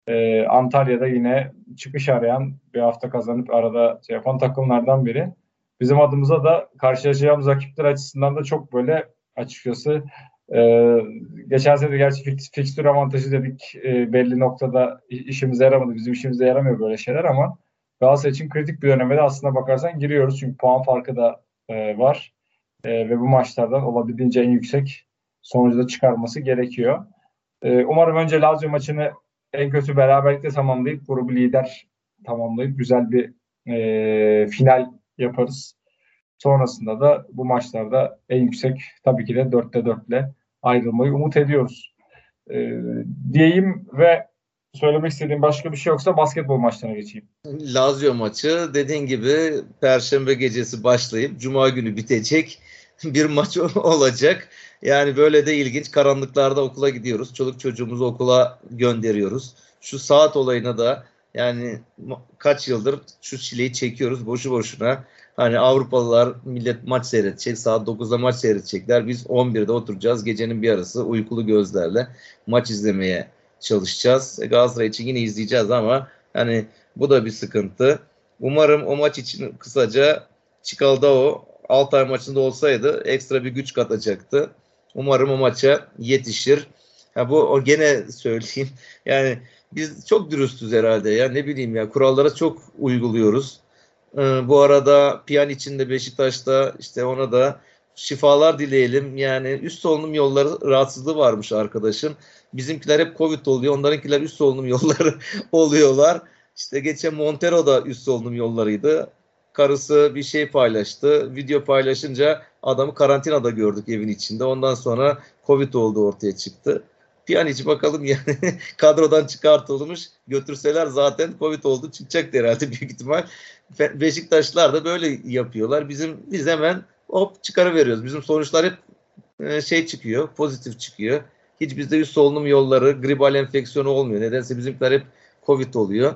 E, Antalya'da yine çıkış arayan bir hafta kazanıp arada şey yapan takımlardan biri. Bizim adımıza da karşılaşacağımız rakipler açısından da çok böyle açıkçası e, geçen sene de gerçi fix, fikstür avantajı dedik e, belli noktada işimize yaramadı. Bizim işimize yaramıyor böyle şeyler ama Galatasaray için kritik bir döneme de aslında bakarsan giriyoruz. Çünkü puan farkı da e, var. E, ve bu maçlardan olabildiğince en yüksek sonucu da çıkarması gerekiyor. E, umarım önce Lazio maçını en kötü beraberlikle tamamlayıp grubu lider tamamlayıp güzel bir e, final yaparız. Sonrasında da bu maçlarda en yüksek tabii ki de 4'te 4 ile ayrılmayı umut ediyoruz. E, diyeyim ve söylemek istediğim başka bir şey yoksa basketbol maçlarına geçeyim. Lazio maçı dediğin gibi Perşembe gecesi başlayıp Cuma günü bitecek. *laughs* bir maç olacak. Yani böyle de ilginç. Karanlıklarda okula gidiyoruz. Çoluk çocuğumuzu okula gönderiyoruz. Şu saat olayına da yani kaç yıldır şu çileyi çekiyoruz boşu boşuna. Hani Avrupalılar millet maç seyredecek. Saat 9'da maç seyredecekler. Biz 11'de oturacağız. Gecenin bir arası uykulu gözlerle maç izlemeye çalışacağız. E, Galatasaray için yine izleyeceğiz ama hani bu da bir sıkıntı. Umarım o maç için kısaca Çikaldao Altay maçında olsaydı ekstra bir güç katacaktı. Umarım o maça yetişir. Ha bu o gene söyleyeyim. *laughs* Yani biz çok dürüstüz herhalde ya ne bileyim ya kurallara çok uyguluyoruz. Ee, bu arada Piyan içinde Beşiktaş'ta işte ona da şifalar dileyelim. Yani üst solunum yolları rahatsızlığı varmış arkadaşın. Bizimkiler hep Covid oluyor. Onlarınkiler üst solunum yolları *laughs* oluyorlar. İşte geçen Montero da üst solunum yollarıydı. Karısı bir şey paylaştı. Video paylaşınca adamı karantinada gördük evin içinde. Ondan sonra Covid oldu ortaya çıktı. Piyanici bakalım yani *laughs* kadrodan çıkartılmış götürseler zaten Covid oldu çıkacak herhalde büyük ihtimal. Beşiktaşlar da böyle yapıyorlar. Bizim biz hemen hop çıkarıveriyoruz. Bizim sonuçlar hep e, şey çıkıyor, pozitif çıkıyor. Hiç bizde üst solunum yolları, gribal enfeksiyonu olmuyor. Nedense bizimkiler hep Covid oluyor.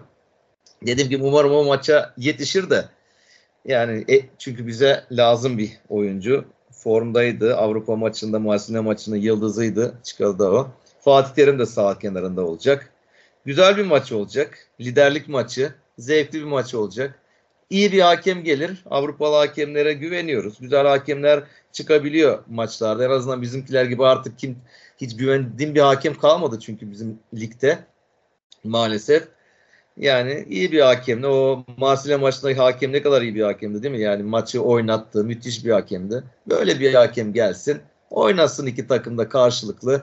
Dedim ki umarım o maça yetişir de yani e, çünkü bize lazım bir oyuncu. Formdaydı. Avrupa maçında, Marsilya maçının yıldızıydı. Çıkardı o. Fatih Terim de sağ kenarında olacak. Güzel bir maç olacak. Liderlik maçı. Zevkli bir maç olacak. İyi bir hakem gelir. Avrupalı hakemlere güveniyoruz. Güzel hakemler çıkabiliyor maçlarda. En azından bizimkiler gibi artık kim hiç güvendiğim bir hakem kalmadı çünkü bizim ligde maalesef. Yani iyi bir hakemdi. O Marsilya maçındaki hakem ne kadar iyi bir hakemdi değil mi? Yani maçı oynattı. Müthiş bir hakemdi. Böyle bir hakem gelsin. Oynasın iki takım da karşılıklı.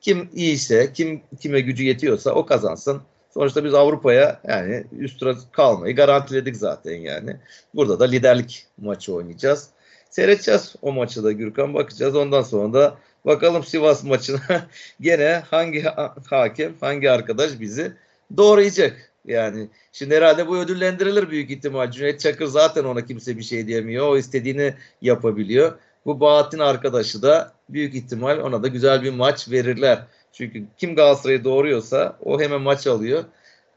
Kim iyiyse, kim kime gücü yetiyorsa o kazansın. Sonuçta biz Avrupa'ya yani üst tura kalmayı garantiledik zaten yani. Burada da liderlik maçı oynayacağız. Seyredeceğiz o maçı da Gürkan bakacağız. Ondan sonra da bakalım Sivas maçına *laughs* gene hangi hakem, hangi arkadaş bizi doğrayacak. Yani şimdi herhalde bu ödüllendirilir büyük ihtimal. Cüneyt Çakır zaten ona kimse bir şey diyemiyor. O istediğini yapabiliyor. Bu Bahattin arkadaşı da büyük ihtimal ona da güzel bir maç verirler. Çünkü kim Galatasaray'ı doğuruyorsa o hemen maç alıyor.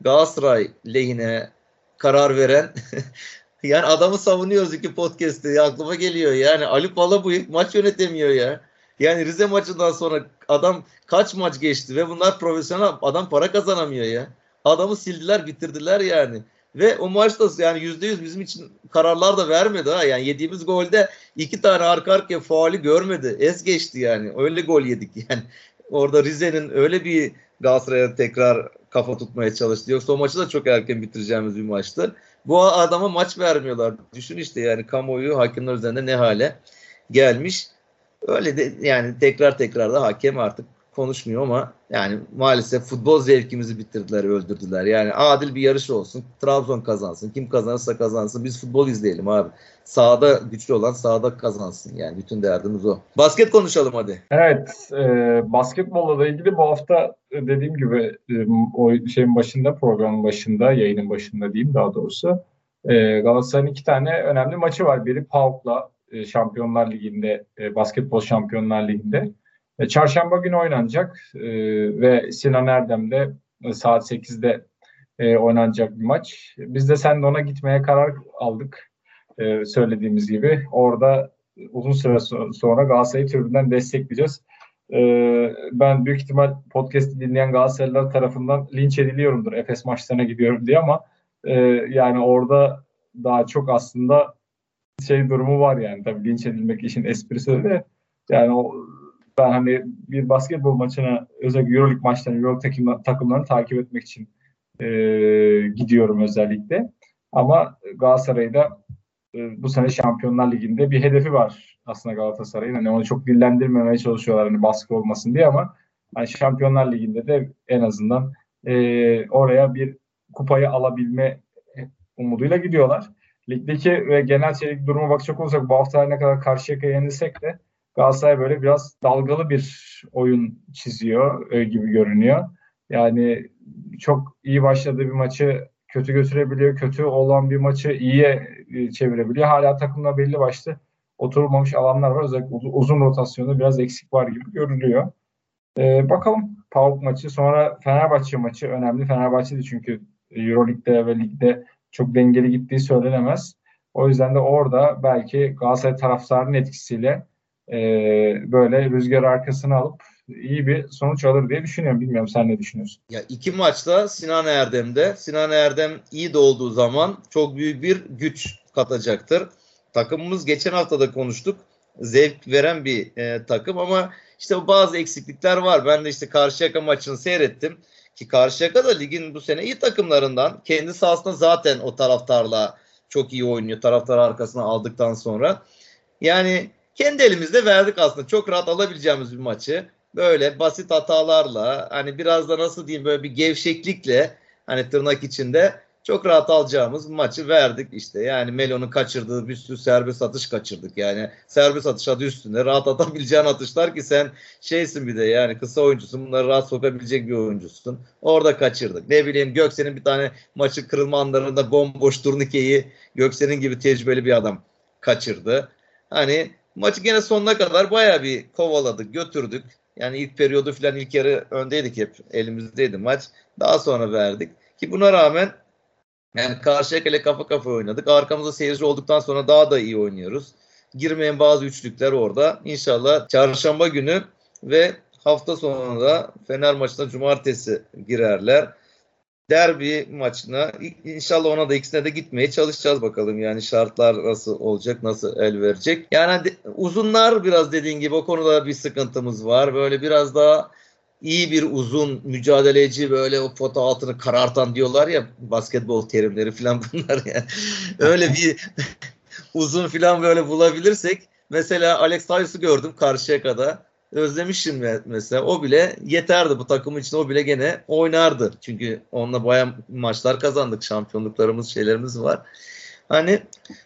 Galatasaray lehine karar veren *laughs* yani adamı savunuyoruz iki podcast'te aklıma geliyor yani Ali Palabıyık maç yönetemiyor ya. Yani Rize maçından sonra adam kaç maç geçti ve bunlar profesyonel adam para kazanamıyor ya. Adamı sildiler bitirdiler yani. Ve o maçta yani yüzde yüz bizim için kararlar da vermedi ha. Yani yediğimiz golde iki tane arka arkaya faali görmedi. Es geçti yani. Öyle gol yedik yani. Orada Rize'nin öyle bir Galatasaray'a tekrar kafa tutmaya çalıştı. Yoksa o maçı da çok erken bitireceğimiz bir maçtı. Bu adama maç vermiyorlar. Düşün işte yani kamuoyu hakemler üzerinde ne hale gelmiş. Öyle de yani tekrar tekrar da hakem artık konuşmuyor ama yani maalesef futbol zevkimizi bitirdiler, öldürdüler. Yani adil bir yarış olsun. Trabzon kazansın. Kim kazanırsa kazansın. Biz futbol izleyelim abi. Sağda güçlü olan sağda kazansın. Yani bütün derdimiz o. Basket konuşalım hadi. Evet. E, basketbolla da ilgili bu hafta e, dediğim gibi e, o şeyin başında, programın başında, yayının başında diyeyim daha doğrusu. E, Galatasaray'ın iki tane önemli maçı var. Biri PAOK'la e, Şampiyonlar Ligi'nde, e, Basketbol Şampiyonlar Ligi'nde. E, çarşamba günü oynanacak e, ve Sinan Erdem'de e, saat 8'de e, oynanacak bir maç. Biz de sen de ona gitmeye karar aldık. Söylediğimiz gibi. Orada uzun süre sonra Galatasaray'ı tribünden destekleyeceğiz. Ben büyük ihtimal podcast'i dinleyen Galatasaraylılar tarafından linç ediliyorumdur. Efes maçlarına gidiyorum diye ama yani orada daha çok aslında şey durumu var yani. Tabii linç edilmek işin esprisi de yani o ben hani bir basketbol maçına özellikle Euroleague maçlarını, Euroleague takımlarını takip etmek için e, gidiyorum özellikle. Ama Galatasaray'da e, bu sene Şampiyonlar Ligi'nde bir hedefi var aslında Galatasaray'ın. Hani onu çok dillendirmemeye çalışıyorlar hani baskı olmasın diye ama hani Şampiyonlar Ligi'nde de en azından e, oraya bir kupayı alabilme umuduyla gidiyorlar. Ligdeki ve genel çelik duruma bakacak olursak bu hafta ne kadar karşıya yenilsek de Galatasaray böyle biraz dalgalı bir oyun çiziyor gibi görünüyor. Yani çok iyi başladığı bir maçı kötü götürebiliyor. Kötü olan bir maçı iyiye e, çevirebiliyor. Hala takımla belli başlı oturmamış alanlar var. Özellikle uzun rotasyonda biraz eksik var gibi görülüyor. Ee, bakalım PAOK maçı sonra Fenerbahçe maçı önemli. Fenerbahçe çünkü Euroleague'de ve ligde çok dengeli gittiği söylenemez. O yüzden de orada belki Galatasaray taraftarının etkisiyle e, böyle rüzgar arkasına alıp iyi bir sonuç alır diye düşünüyorum. Bilmiyorum sen ne düşünüyorsun? Ya iki maçta Sinan Erdem'de. Sinan Erdem iyi de olduğu zaman çok büyük bir güç katacaktır. Takımımız geçen hafta da konuştuk. Zevk veren bir e, takım ama işte bazı eksiklikler var. Ben de işte Karşıyaka maçını seyrettim. Ki Karşıyaka da ligin bu sene iyi takımlarından. Kendi sahasında zaten o taraftarla çok iyi oynuyor. Taraftar arkasına aldıktan sonra. Yani kendi elimizde verdik aslında. Çok rahat alabileceğimiz bir maçı. Böyle basit hatalarla hani biraz da nasıl diyeyim böyle bir gevşeklikle hani tırnak içinde çok rahat alacağımız maçı verdik işte. Yani Melo'nun kaçırdığı bir sürü serbest atış kaçırdık. Yani serbest atış adı üstünde rahat atabileceğin atışlar ki sen şeysin bir de yani kısa oyuncusun. Bunları rahat sokabilecek bir oyuncusun. Orada kaçırdık. Ne bileyim Göksel'in bir tane maçı kırılma anlarında bomboş turnikeyi Göksel'in gibi tecrübeli bir adam kaçırdı. Hani maçı gene sonuna kadar baya bir kovaladık, götürdük. Yani ilk periyodu falan ilk yarı öndeydik hep. Elimizdeydi maç. Daha sonra verdik. Ki buna rağmen yani karşıya ile kafa kafa oynadık. Arkamızda seyirci olduktan sonra daha da iyi oynuyoruz. Girmeyen bazı üçlükler orada. İnşallah çarşamba günü ve hafta sonunda Fener maçına cumartesi girerler. Derbi maçına inşallah ona da ikisine de gitmeye çalışacağız bakalım. Yani şartlar nasıl olacak, nasıl el verecek. Yani uzunlar biraz dediğin gibi o konuda bir sıkıntımız var. Böyle biraz daha iyi bir uzun mücadeleci böyle o pota altını karartan diyorlar ya basketbol terimleri falan bunlar yani. *laughs* Öyle bir *laughs* uzun falan böyle bulabilirsek mesela Alex Tyus'u gördüm karşıya kadar. Özlemişim mesela. O bile yeterdi bu takım için. O bile gene oynardı. Çünkü onunla bayağı maçlar kazandık. Şampiyonluklarımız, şeylerimiz var. Hani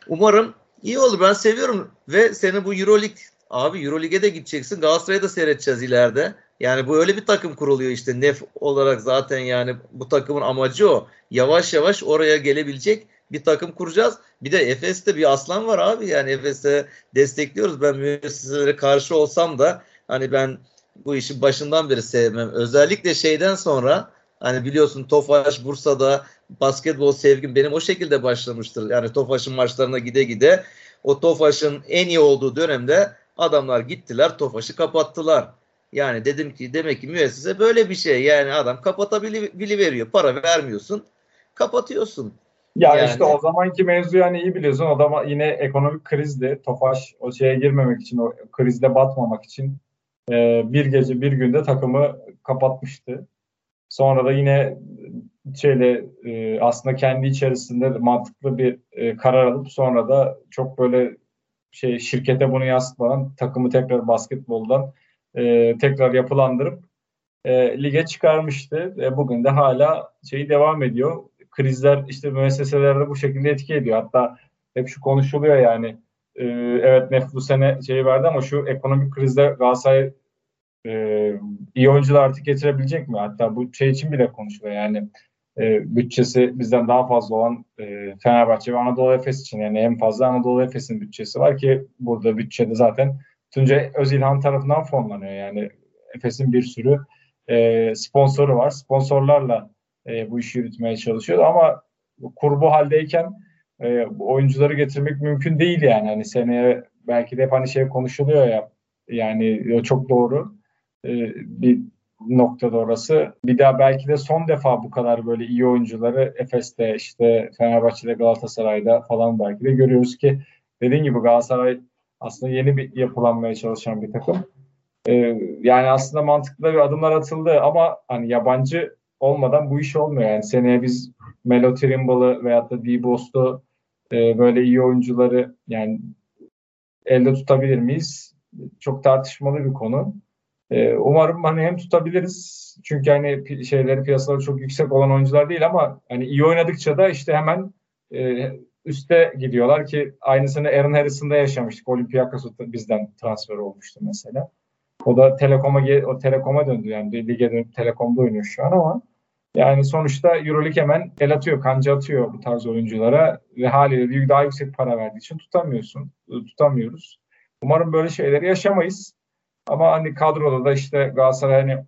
umarım iyi olur. Ben seviyorum ve seni bu Euroleague abi Euroleague'e de gideceksin. Galatasaray'ı da seyredeceğiz ileride. Yani bu öyle bir takım kuruluyor işte nef olarak zaten yani bu takımın amacı o. Yavaş yavaş oraya gelebilecek bir takım kuracağız. Bir de Efes'te bir aslan var abi yani Efes'e destekliyoruz. Ben müesseselere karşı olsam da hani ben bu işi başından beri sevmem. Özellikle şeyden sonra hani biliyorsun Tofaş Bursa'da basketbol sevgim benim o şekilde başlamıştır. Yani Tofaş'ın maçlarına gide gide o Tofaş'ın en iyi olduğu dönemde adamlar gittiler Tofaş'ı kapattılar. Yani dedim ki demek ki müessese böyle bir şey. Yani adam kapatabilir veriyor. Para vermiyorsun. Kapatıyorsun. Ya yani. işte o zamanki mevzu yani iyi biliyorsun. O da yine ekonomik krizdi. Tofaş o şeye girmemek için, o krizde batmamak için e, bir gece bir günde takımı kapatmıştı. Sonra da yine şeyle e, aslında kendi içerisinde mantıklı bir e, karar alıp sonra da çok böyle şey şirkete bunu yansıtmadan takımı tekrar basketboldan e, tekrar yapılandırıp e, lige çıkarmıştı. E, bugün de hala şeyi devam ediyor. Krizler işte müesseselerde bu şekilde etki ediyor. Hatta hep şu konuşuluyor yani. E, evet Nef bu sene şeyi verdi ama şu ekonomik krizde Galatasaray e, iyi oyuncular artık getirebilecek mi? Hatta bu şey için bile konuşuluyor yani e, bütçesi bizden daha fazla olan e, Fenerbahçe ve Anadolu Efes için yani en fazla Anadolu Efes'in bütçesi var ki burada bütçede zaten Tuncay Özilhan tarafından fonlanıyor. Yani Efes'in bir sürü e, sponsoru var. Sponsorlarla e, bu işi yürütmeye çalışıyor ama kurbu haldeyken e, oyuncuları getirmek mümkün değil yani. Hani seneye belki de hep hani şey konuşuluyor ya yani çok doğru e, bir noktada orası. Bir daha belki de son defa bu kadar böyle iyi oyuncuları Efes'te işte Fenerbahçe'de Galatasaray'da falan belki de görüyoruz ki dediğim gibi Galatasaray aslında yeni bir yapılanmaya çalışan bir takım. Ee, yani aslında mantıklı bir adımlar atıldı ama hani yabancı olmadan bu iş olmuyor. Yani seneye biz Melo Trimble'ı veyahut da D-Bost'u e, böyle iyi oyuncuları yani elde tutabilir miyiz? Çok tartışmalı bir konu. E, umarım hani hem tutabiliriz çünkü hani şeyleri piyasaları çok yüksek olan oyuncular değil ama hani iyi oynadıkça da işte hemen e, üste gidiyorlar ki aynısını Aaron Harrison'da yaşamıştık. Olympiakos bizden transfer olmuştu mesela. O da Telekom'a o Telekom'a döndü yani lige dönüp Telekom'da oynuyor şu an ama yani sonuçta EuroLeague hemen el atıyor, kanca atıyor bu tarz oyunculara ve haliyle daha yüksek para verdiği için tutamıyorsun, tutamıyoruz. Umarım böyle şeyleri yaşamayız. Ama hani kadroda da işte Galatasaray hani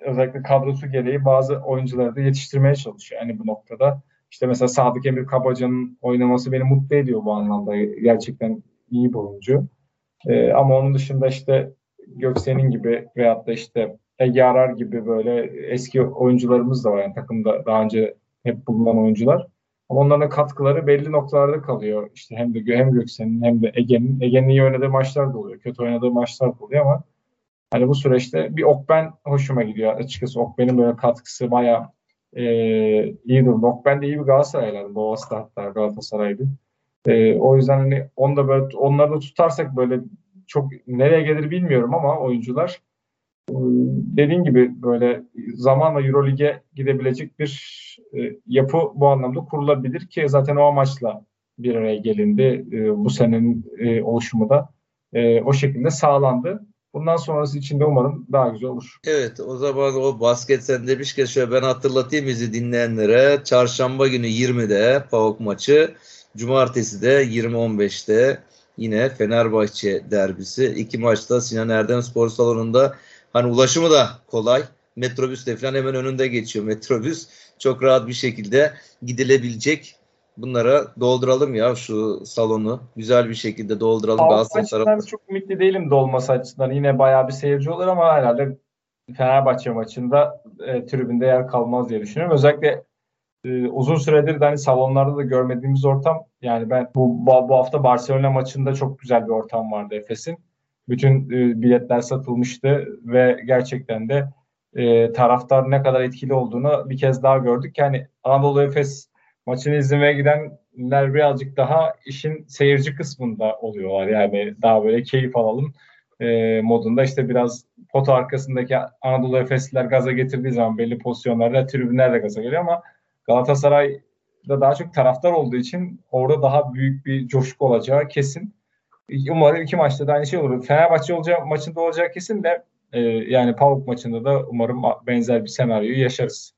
özellikle kadrosu gereği bazı oyuncuları da yetiştirmeye çalışıyor. Yani bu noktada işte mesela Sadık Emir Kabaca'nın oynaması beni mutlu ediyor bu anlamda. Gerçekten iyi bir oyuncu. Ee, ama onun dışında işte Göksen'in gibi veyahut da işte Ege Arar gibi böyle eski oyuncularımız da var. Yani takımda daha önce hep bulunan oyuncular. Ama onların katkıları belli noktalarda kalıyor. İşte hem de hem Göksen'in hem de Ege'nin. Ege'nin iyi oynadığı maçlar da oluyor. Kötü oynadığı maçlar da oluyor ama hani bu süreçte bir Okben hoşuma gidiyor. Açıkçası Okben'in böyle katkısı bayağı e, iyi durumda. Okben de iyi bir Galatasaraylı. Boğaz'da hatta Galatasaray'dı. E, o yüzden hani onu da böyle onları da tutarsak böyle çok nereye gelir bilmiyorum ama oyuncular dediğin gibi böyle zamanla Eurolig'e gidebilecek bir e, yapı bu anlamda kurulabilir ki zaten o amaçla bir araya gelindi. E, bu senenin e, oluşumu da e, o şekilde sağlandı. Bundan sonrası için de umarım daha güzel olur. Evet o zaman o basket sen demişken şöyle ben hatırlatayım bizi dinleyenlere. Çarşamba günü 20'de PAOK maçı. Cumartesi de 20-15'te yine Fenerbahçe derbisi. İki maçta Sinan Erdem Spor Salonu'nda hani ulaşımı da kolay. Metrobüs de falan hemen önünde geçiyor metrobüs. Çok rahat bir şekilde gidilebilecek bunlara dolduralım ya şu salonu. Güzel bir şekilde dolduralım. Galatasaray tarafı. çok ümitli değilim dolması açısından. Yine bayağı bir seyirci olur ama herhalde Fenerbahçe maçında e, tribünde yer kalmaz diye düşünüyorum. Özellikle e, uzun süredir de hani salonlarda da görmediğimiz ortam. Yani ben bu, bu hafta Barcelona maçında çok güzel bir ortam vardı Efes'in. Bütün e, biletler satılmıştı ve gerçekten de e, taraftar ne kadar etkili olduğunu bir kez daha gördük. Yani Anadolu Efes maçını izlemeye gidenler birazcık daha işin seyirci kısmında oluyorlar. Yani daha böyle keyif alalım e, modunda işte biraz pot arkasındaki Anadolu Efesliler gaza getirdiği zaman belli pozisyonlarda tribünler de gaza geliyor ama Galatasaray'da daha çok taraftar olduğu için orada daha büyük bir coşku olacağı kesin. Umarım iki maçta da aynı şey olur. Fenerbahçe olacağı, maçında olacağı kesin de e, yani PAOK maçında da umarım benzer bir senaryoyu yaşarız.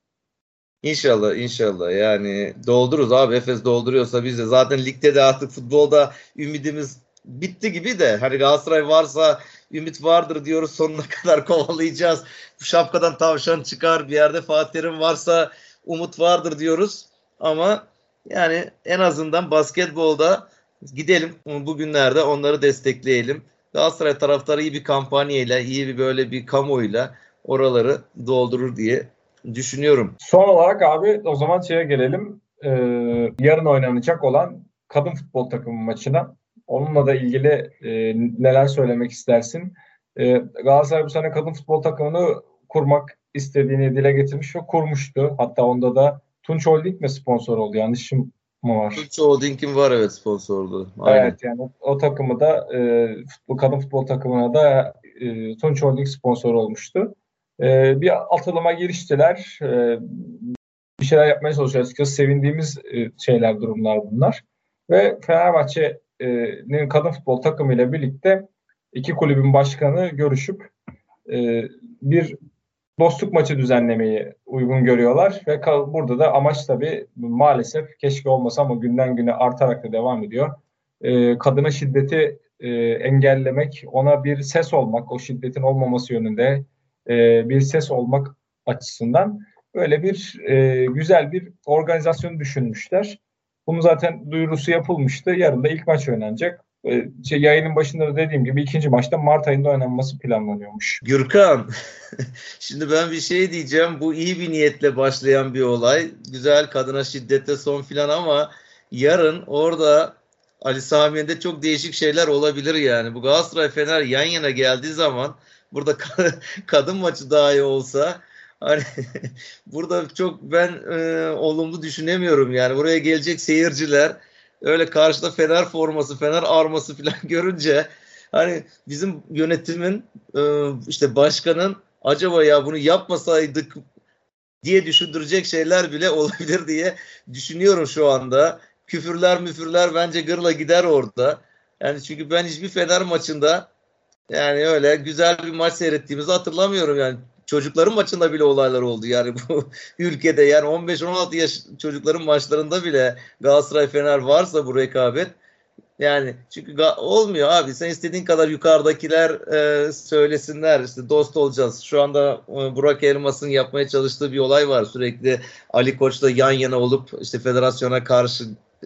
İnşallah inşallah yani doldururuz abi Efes dolduruyorsa biz de zaten ligde de artık futbolda ümidimiz bitti gibi de hani Galatasaray varsa ümit vardır diyoruz sonuna *laughs* kadar kovalayacağız. Bu şapkadan tavşan çıkar bir yerde Fatih Terim varsa umut vardır diyoruz ama yani en azından basketbolda gidelim bugünlerde onları destekleyelim. Galatasaray taraftarı iyi bir kampanyayla, iyi bir böyle bir kamuoyuyla oraları doldurur diye düşünüyorum. Son olarak abi o zaman şeye gelelim. Ee, yarın oynanacak olan kadın futbol takımı maçına. Onunla da ilgili e, neler söylemek istersin? E, Galatasaray bu sene kadın futbol takımını kurmak istediğini dile getirmiş ve kurmuştu. Hatta onda da Tunç Holding mi sponsor oldu? Yanlışım mı var? Tunç Holding'in var evet sponsorluğu. Aynen. Evet yani o, o takımı da e, futbol, kadın futbol takımına da e, Tunç Holding sponsor olmuştu. E, bir atılıma giriştiler. E, bir şeyler yapmaya çalışıyor. Açıkçası sevindiğimiz e, şeyler, durumlar bunlar. Ve Fenerbahçe'nin kadın futbol takımıyla birlikte iki kulübün başkanı görüşüp e, bir dostluk maçı düzenlemeyi uygun görüyorlar ve burada da amaç tabii maalesef keşke olmasa ama günden güne artarak da devam ediyor. E, kadına şiddeti e, engellemek, ona bir ses olmak, o şiddetin olmaması yönünde e, bir ses olmak açısından böyle bir e, güzel bir organizasyon düşünmüşler. Bunu zaten duyurusu yapılmıştı. Yarın da ilk maç oynanacak. E, şey, yayının başında da dediğim gibi ikinci maçta Mart ayında oynanması planlanıyormuş. Gürkan, *laughs* şimdi ben bir şey diyeceğim. Bu iyi bir niyetle başlayan bir olay. Güzel kadına şiddete son filan ama yarın orada Ali Sami'de çok değişik şeyler olabilir yani. Bu Galatasaray Fener yan yana geldiği zaman burada *laughs* kadın maçı dahi olsa hani *laughs* burada çok ben e, olumlu düşünemiyorum yani buraya gelecek seyirciler öyle karşıda Fener forması, Fener arması falan *laughs* görünce hani bizim yönetimin e, işte başkanın acaba ya bunu yapmasaydık diye düşündürecek şeyler bile *laughs* olabilir diye düşünüyorum şu anda. Küfürler müfürler bence gırla gider orada. Yani çünkü ben hiçbir Fener maçında yani öyle güzel bir maç seyrettiğimizi hatırlamıyorum yani. Çocukların maçında bile olaylar oldu yani bu *laughs* ülkede yani 15-16 yaş çocukların maçlarında bile Galatasaray Fener varsa bu rekabet Yani çünkü olmuyor abi. Sen istediğin kadar yukarıdakiler e, söylesinler. işte dost olacağız. Şu anda e, Burak Elmas'ın yapmaya çalıştığı bir olay var. Sürekli Ali Koç'la yan yana olup işte federasyona karşı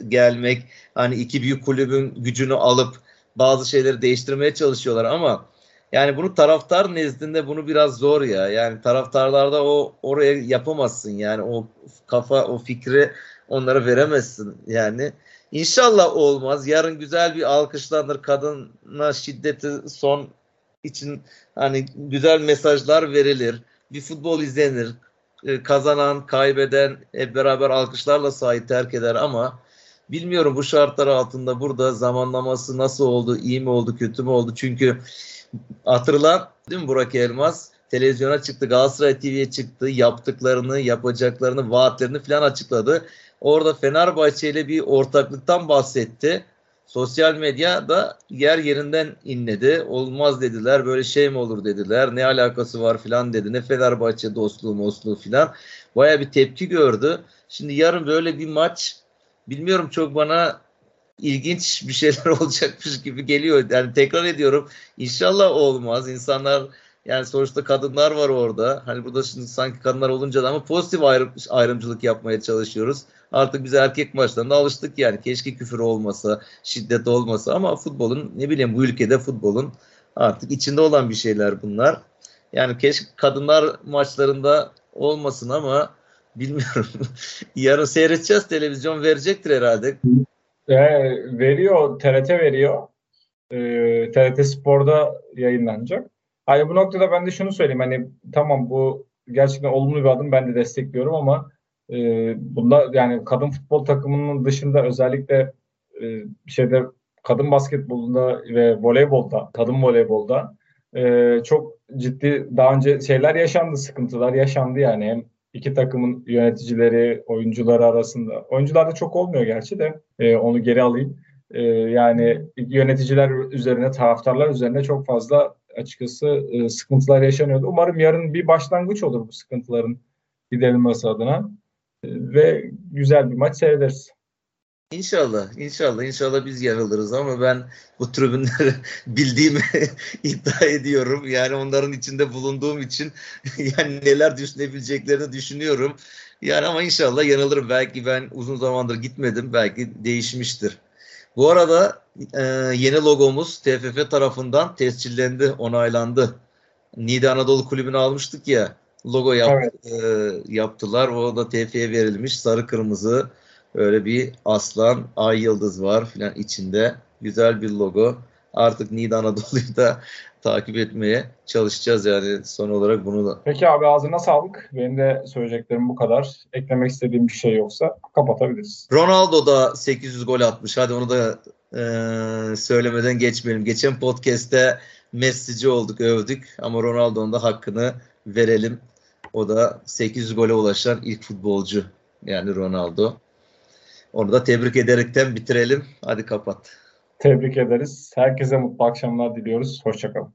gelmek. Hani iki büyük kulübün gücünü alıp bazı şeyleri değiştirmeye çalışıyorlar ama yani bunu taraftar nezdinde bunu biraz zor ya. Yani taraftarlarda o oraya yapamazsın yani o kafa o fikri onlara veremezsin yani. İnşallah olmaz. Yarın güzel bir alkışlanır. Kadına şiddeti son için hani güzel mesajlar verilir. Bir futbol izlenir. Ee, kazanan, kaybeden hep beraber alkışlarla sahip terk eder ama bilmiyorum bu şartlar altında burada zamanlaması nasıl oldu, iyi mi oldu, kötü mü oldu? Çünkü hatırla değil mi Burak Elmas? Televizyona çıktı, Galatasaray TV'ye çıktı, yaptıklarını, yapacaklarını, vaatlerini falan açıkladı. Orada Fenerbahçe ile bir ortaklıktan bahsetti. Sosyal medya da yer yerinden inledi. Olmaz dediler. Böyle şey mi olur dediler. Ne alakası var filan dedi. Ne Fenerbahçe dostluğu mosluğu filan. Baya bir tepki gördü. Şimdi yarın böyle bir maç bilmiyorum çok bana ilginç bir şeyler *laughs* olacakmış gibi geliyor. Yani tekrar ediyorum. İnşallah olmaz. İnsanlar yani sonuçta kadınlar var orada. Hani burada şimdi sanki kadınlar olunca da ama pozitif ayrım, ayrımcılık yapmaya çalışıyoruz. Artık biz erkek maçlarına alıştık yani. Keşke küfür olmasa, şiddet olmasa ama futbolun ne bileyim bu ülkede futbolun artık içinde olan bir şeyler bunlar. Yani keşke kadınlar maçlarında olmasın ama bilmiyorum. *laughs* Yarın seyredeceğiz televizyon verecektir herhalde. E, veriyor, TRT veriyor. E, TRT Spor'da yayınlanacak. Hani bu noktada ben de şunu söyleyeyim. Hani tamam bu gerçekten olumlu bir adım. Ben de destekliyorum ama e, bunda yani kadın futbol takımının dışında özellikle e, şeyde kadın basketbolunda ve voleybolda, kadın voleybolda e, çok ciddi daha önce şeyler yaşandı, sıkıntılar yaşandı yani. Hem iki takımın yöneticileri, oyuncuları arasında. Oyuncularda çok olmuyor gerçi de e, onu geri alayım. E, yani yöneticiler üzerine, taraftarlar üzerine çok fazla açıkçası e, sıkıntılar yaşanıyordu. Umarım yarın bir başlangıç olur bu sıkıntıların giderilmesi adına e, ve güzel bir maç seyrederiz. İnşallah, inşallah, inşallah biz yanılırız ama ben bu tribünleri *laughs* bildiğimi *laughs* iddia ediyorum. Yani onların içinde bulunduğum için *laughs* yani neler düşünebileceklerini düşünüyorum. Yani ama inşallah yanılırım. Belki ben uzun zamandır gitmedim. Belki değişmiştir. Bu arada e, yeni logomuz TFF tarafından tescillendi, onaylandı. Niğde Anadolu Kulübü'nü almıştık ya. Logo yap, evet. e, yaptılar. O da TFF'ye verilmiş. Sarı kırmızı öyle bir aslan, ay yıldız var filan içinde. Güzel bir logo. Artık Niğde Anadolu'yu da *laughs* takip etmeye çalışacağız yani son olarak bunu da. Peki abi ağzına sağlık. Benim de söyleyeceklerim bu kadar. Eklemek istediğim bir şey yoksa kapatabiliriz. Ronaldo da 800 gol atmış. Hadi onu da e, söylemeden geçmeyelim. Geçen podcast'te Messi'ci olduk, övdük ama Ronaldo'nun da hakkını verelim. O da 800 gole ulaşan ilk futbolcu yani Ronaldo. Onu da tebrik ederekten bitirelim. Hadi kapat. Tebrik ederiz. Herkese mutlu akşamlar diliyoruz. Hoşçakalın.